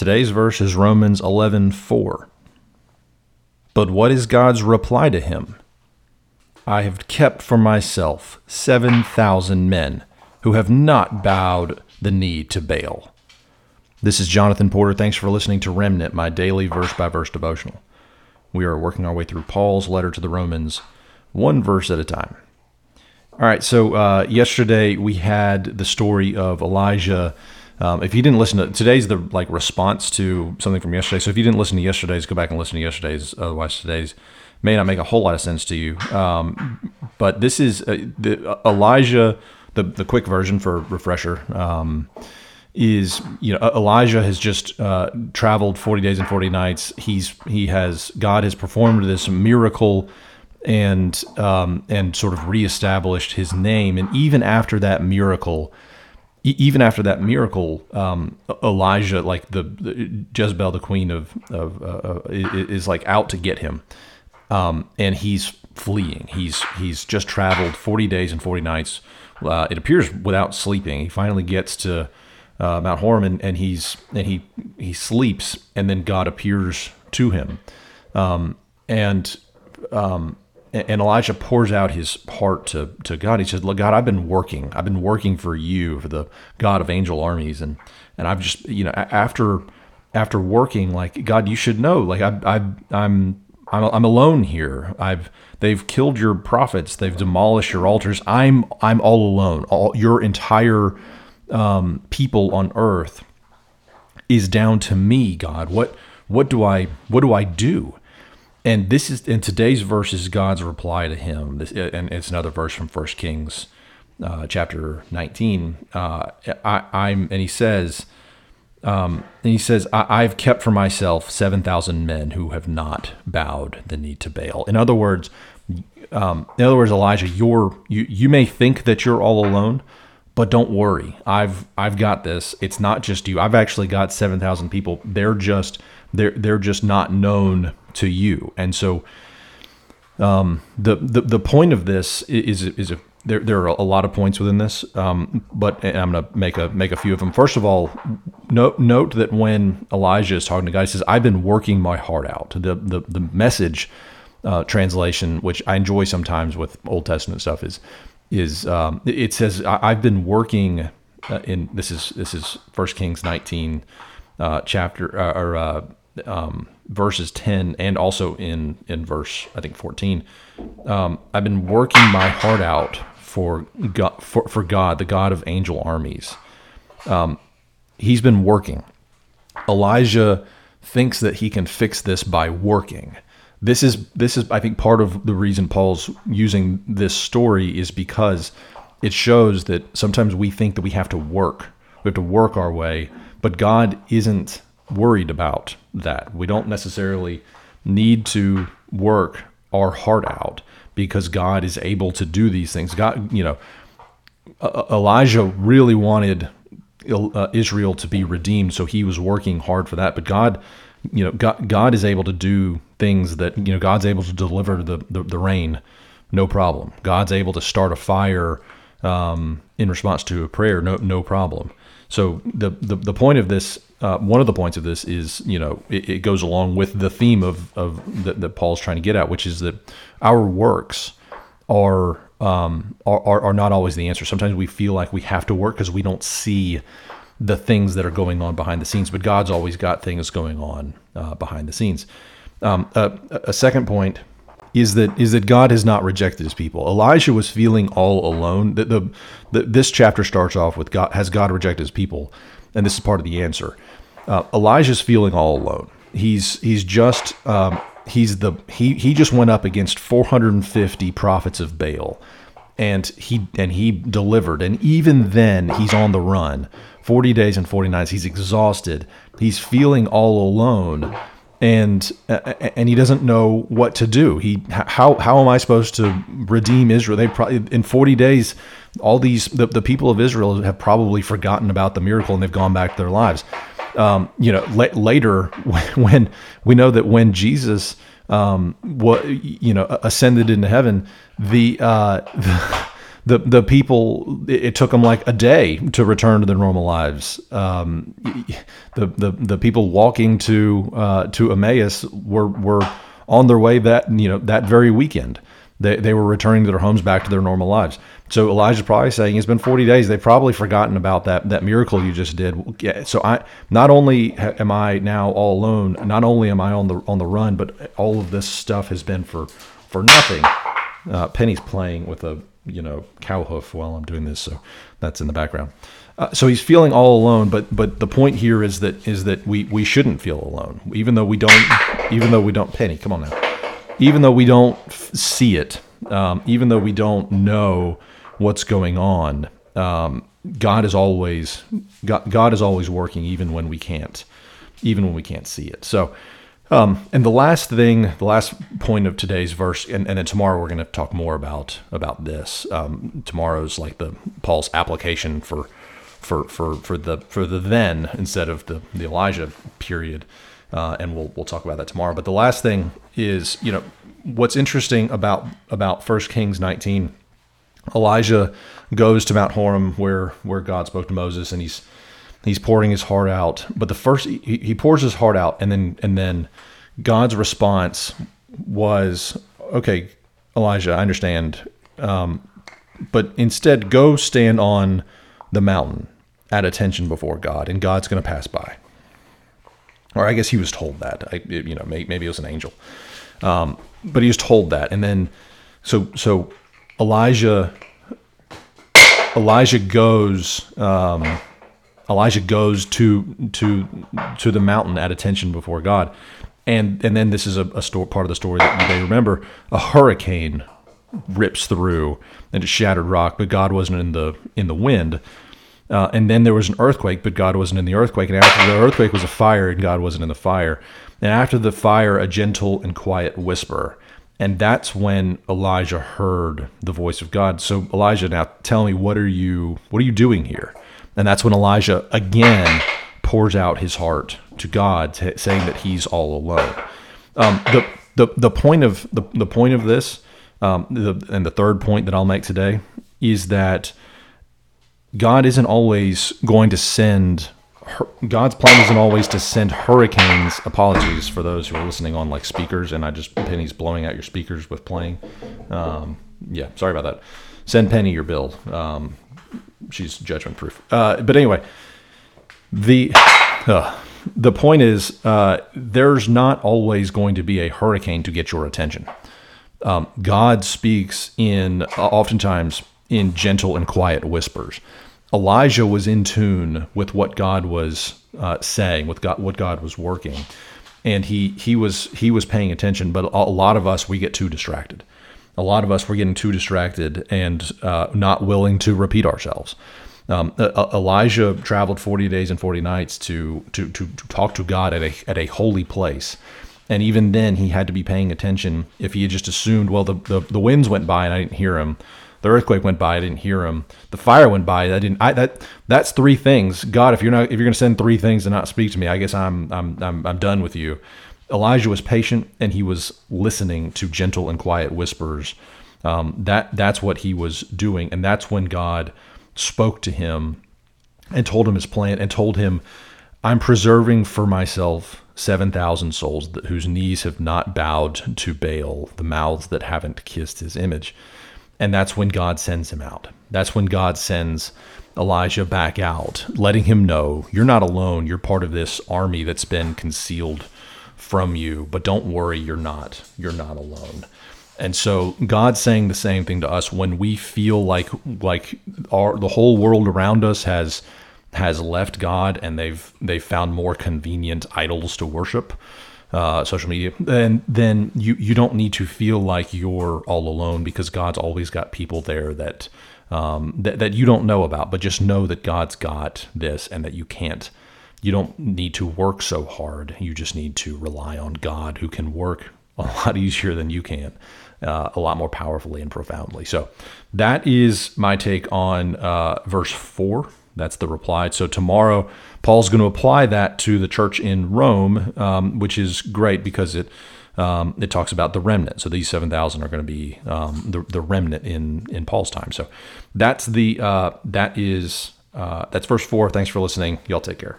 Today's verse is Romans 11:4. But what is God's reply to him? I have kept for myself 7,000 men who have not bowed the knee to Baal. This is Jonathan Porter. Thanks for listening to Remnant, my daily verse by verse devotional. We are working our way through Paul's letter to the Romans, one verse at a time. All right, so uh, yesterday we had the story of Elijah. Um, if you didn't listen to today's the like response to something from yesterday. So if you didn't listen to yesterday's, go back and listen to yesterday's. Otherwise, today's may not make a whole lot of sense to you. Um, but this is uh, the uh, Elijah, the the quick version for refresher. Um, is you know Elijah has just uh, traveled 40 days and 40 nights. He's he has God has performed this miracle and um, and sort of reestablished his name. And even after that miracle, even after that miracle, um, Elijah, like the, the, Jezebel, the queen of of uh, is like out to get him, um, and he's fleeing. He's he's just traveled 40 days and 40 nights. Uh, it appears without sleeping. He finally gets to uh, Mount Horeb, and, and he's and he he sleeps, and then God appears to him, um, and um, and Elijah pours out his heart to to God. He says, "Look, God, I've been working. I've been working for you, for the God of angel armies, and and I've just you know after after working, like God, you should know, like I I I'm I'm I'm alone here. I've they've killed your prophets. They've demolished your altars. I'm I'm all alone. All your entire um, people on earth is down to me, God. What what do I what do I do? And this is in today's verse is God's reply to him. This, and it's another verse from First Kings, uh, chapter nineteen. Uh, I, I'm and he says, um, and he says, I, have kept for myself seven thousand men who have not bowed the knee to Baal. In other words, um, in other words, Elijah, you're you you may think that you're all alone, but don't worry. I've I've got this. It's not just you. I've actually got 7,000 people. They're just they're they're just not known to you. And so um, the, the the point of this is is a there, there are a lot of points within this, um, but I'm going to make a make a few of them. First of all, note note that when Elijah is talking to God, he says, "I've been working my heart out." The the the message uh, translation, which I enjoy sometimes with Old Testament stuff, is is um, it says I've been working uh, in this is this is First Kings 19 uh, chapter uh, or uh, um, verses 10 and also in in verse I think 14 um, I've been working my heart out for God for, for God the God of angel armies. Um, he's been working. Elijah thinks that he can fix this by working. This is this is I think part of the reason Paul's using this story is because it shows that sometimes we think that we have to work. We have to work our way, but God isn't worried about that. We don't necessarily need to work our heart out because God is able to do these things. God, you know, Elijah really wanted uh, Israel to be redeemed, so he was working hard for that. But God you know, God, God is able to do things that, you know, God's able to deliver the, the, the rain, no problem. God's able to start a fire um, in response to a prayer, no, no problem. So the, the, the point of this, uh, one of the points of this is, you know, it, it goes along with the theme of, of that, that Paul's trying to get at, which is that our works are, um, are, are not always the answer. Sometimes we feel like we have to work because we don't see the things that are going on behind the scenes, but God's always got things going on uh, behind the scenes. Um, a, a second point is that is that God has not rejected His people. Elijah was feeling all alone. The, the, the, this chapter starts off with God has God rejected His people, and this is part of the answer. Uh, Elijah's feeling all alone. He's he's just um, he's the he he just went up against 450 prophets of Baal, and he and he delivered. And even then, he's on the run 40 days and 40 nights. He's exhausted. He's feeling all alone and uh, and he doesn't know what to do. He how how am I supposed to redeem Israel? They probably in 40 days all these the, the people of Israel have probably forgotten about the miracle and they've gone back to their lives. Um, you know, la- later when we know that when Jesus um, what you know ascended into heaven, the, uh, the the the people it, took them like a day to return to their normal lives. Um, the the the people walking to uh, to Emmaus were were on their way that you know that very weekend. They, they were returning to their homes back to their normal lives. So Elijah's probably saying it's been 40 days. They've probably forgotten about that that miracle you just did. So I not only am I now all alone, not only am I on the on the run, but all of this stuff has been for for nothing. Uh, Penny's playing with a you know cow hoof while I'm doing this, so that's in the background. Uh, so he's feeling all alone, but but the point here is that is that we we shouldn't feel alone, even though we don't, even though we don't. Penny, come on now even though we don't f- see it, um, even though we don't know what's going on, um, God is always God, God is always working, even when we can't, even when we can't see it. So, um, and the last thing, the last point of today's verse, and, and then tomorrow we're going to talk more about about this. Um, tomorrow's like the Paul's application for for for for the for the then instead of the the Elijah period uh, and we'll we'll talk about that tomorrow. But the last thing is, you know, what's interesting about about First Kings 19. Elijah goes to Mount Horeb where where God spoke to Moses, and he's he's pouring his heart out. But the first he, he pours his heart out, and then and then God's response was, "Okay, Elijah, I understand, um, but instead go stand on the mountain at attention before God, and God's going to pass by." or I guess he was told that. I, you know, maybe, maybe it was an angel, um, but he was told that. And then, so so Elijah Elijah goes um, Elijah goes to to to the mountain at attention before God, and and then this is a, a part of the story that you may remember. A hurricane rips through and it shattered rock, but God wasn't in the in the wind. Uh, and then there was an earthquake, but God wasn't in the earthquake. And after the earthquake was a fire, and God wasn't in the fire. And after the fire, a gentle and quiet whisper. And that's when Elijah heard the voice of God. So Elijah, now tell me, what are you, what are you doing here? And that's when Elijah again pours out his heart to God, t- saying that he's all alone. Um, the, the the point of the, the point of this, um, the, and the third point that I'll make today is that God isn't always going to send God's plan isn't always to send hurricanes. Apologies for those who are listening on like speakers, and I just Penny's blowing out your speakers with playing. Um, yeah, sorry about that. Send Penny your bill. Um, she's judgment proof. Uh, but anyway, the uh, the point is, uh, there's not always going to be a hurricane to get your attention. Um, God speaks in oftentimes in gentle and quiet whispers. Elijah was in tune with what God was uh, saying, with God, what God was working, and he he was he was paying attention. But a lot of us we get too distracted. A lot of us we're getting too distracted and uh, not willing to repeat ourselves. Um, Elijah traveled 40 days and 40 nights to, to, to, to talk to God at a, at a holy place. And even then, he had to be paying attention. If he had just assumed, well, the, the, the winds went by and I didn't hear him, the earthquake went by, I didn't hear him. The fire went by, I didn't. I that that's three things. God, if you're not if you're going to send three things and not speak to me, I guess I'm I'm I'm I'm done with you. Elijah was patient and he was listening to gentle and quiet whispers. Um, that that's what he was doing, and that's when God spoke to him and told him his plan and told him, "I'm preserving for myself." 7,000 souls whose knees have not bowed to Baal, the mouths that haven't kissed his image. And that's when God sends him out. That's when God sends Elijah back out, letting him know you're not alone. You're part of this army that's been concealed from you, but don't worry, you're not. You're not alone. And so God's saying the same thing to us when we feel like like our the whole world around us has has left God and they've they've found more convenient idols to worship uh, social media, then then you you don't need to feel like you're all alone because God's always got people there that um, that that you don't know about, but just know that God's got this and that you can't. You don't need to work so hard. You just need to rely on God, who can work a lot easier than you can, uh, a lot more powerfully and profoundly. So that is my take on uh, verse four. That's the reply. So tomorrow Paul's going to apply that to the church in Rome, um, which is great because it um, it talks about the remnant. So these 7,000 are going to be um, the, the remnant in, in Paul's time. So that's the, uh, that is, uh, that's verse four. Thanks for listening. Y'all take care.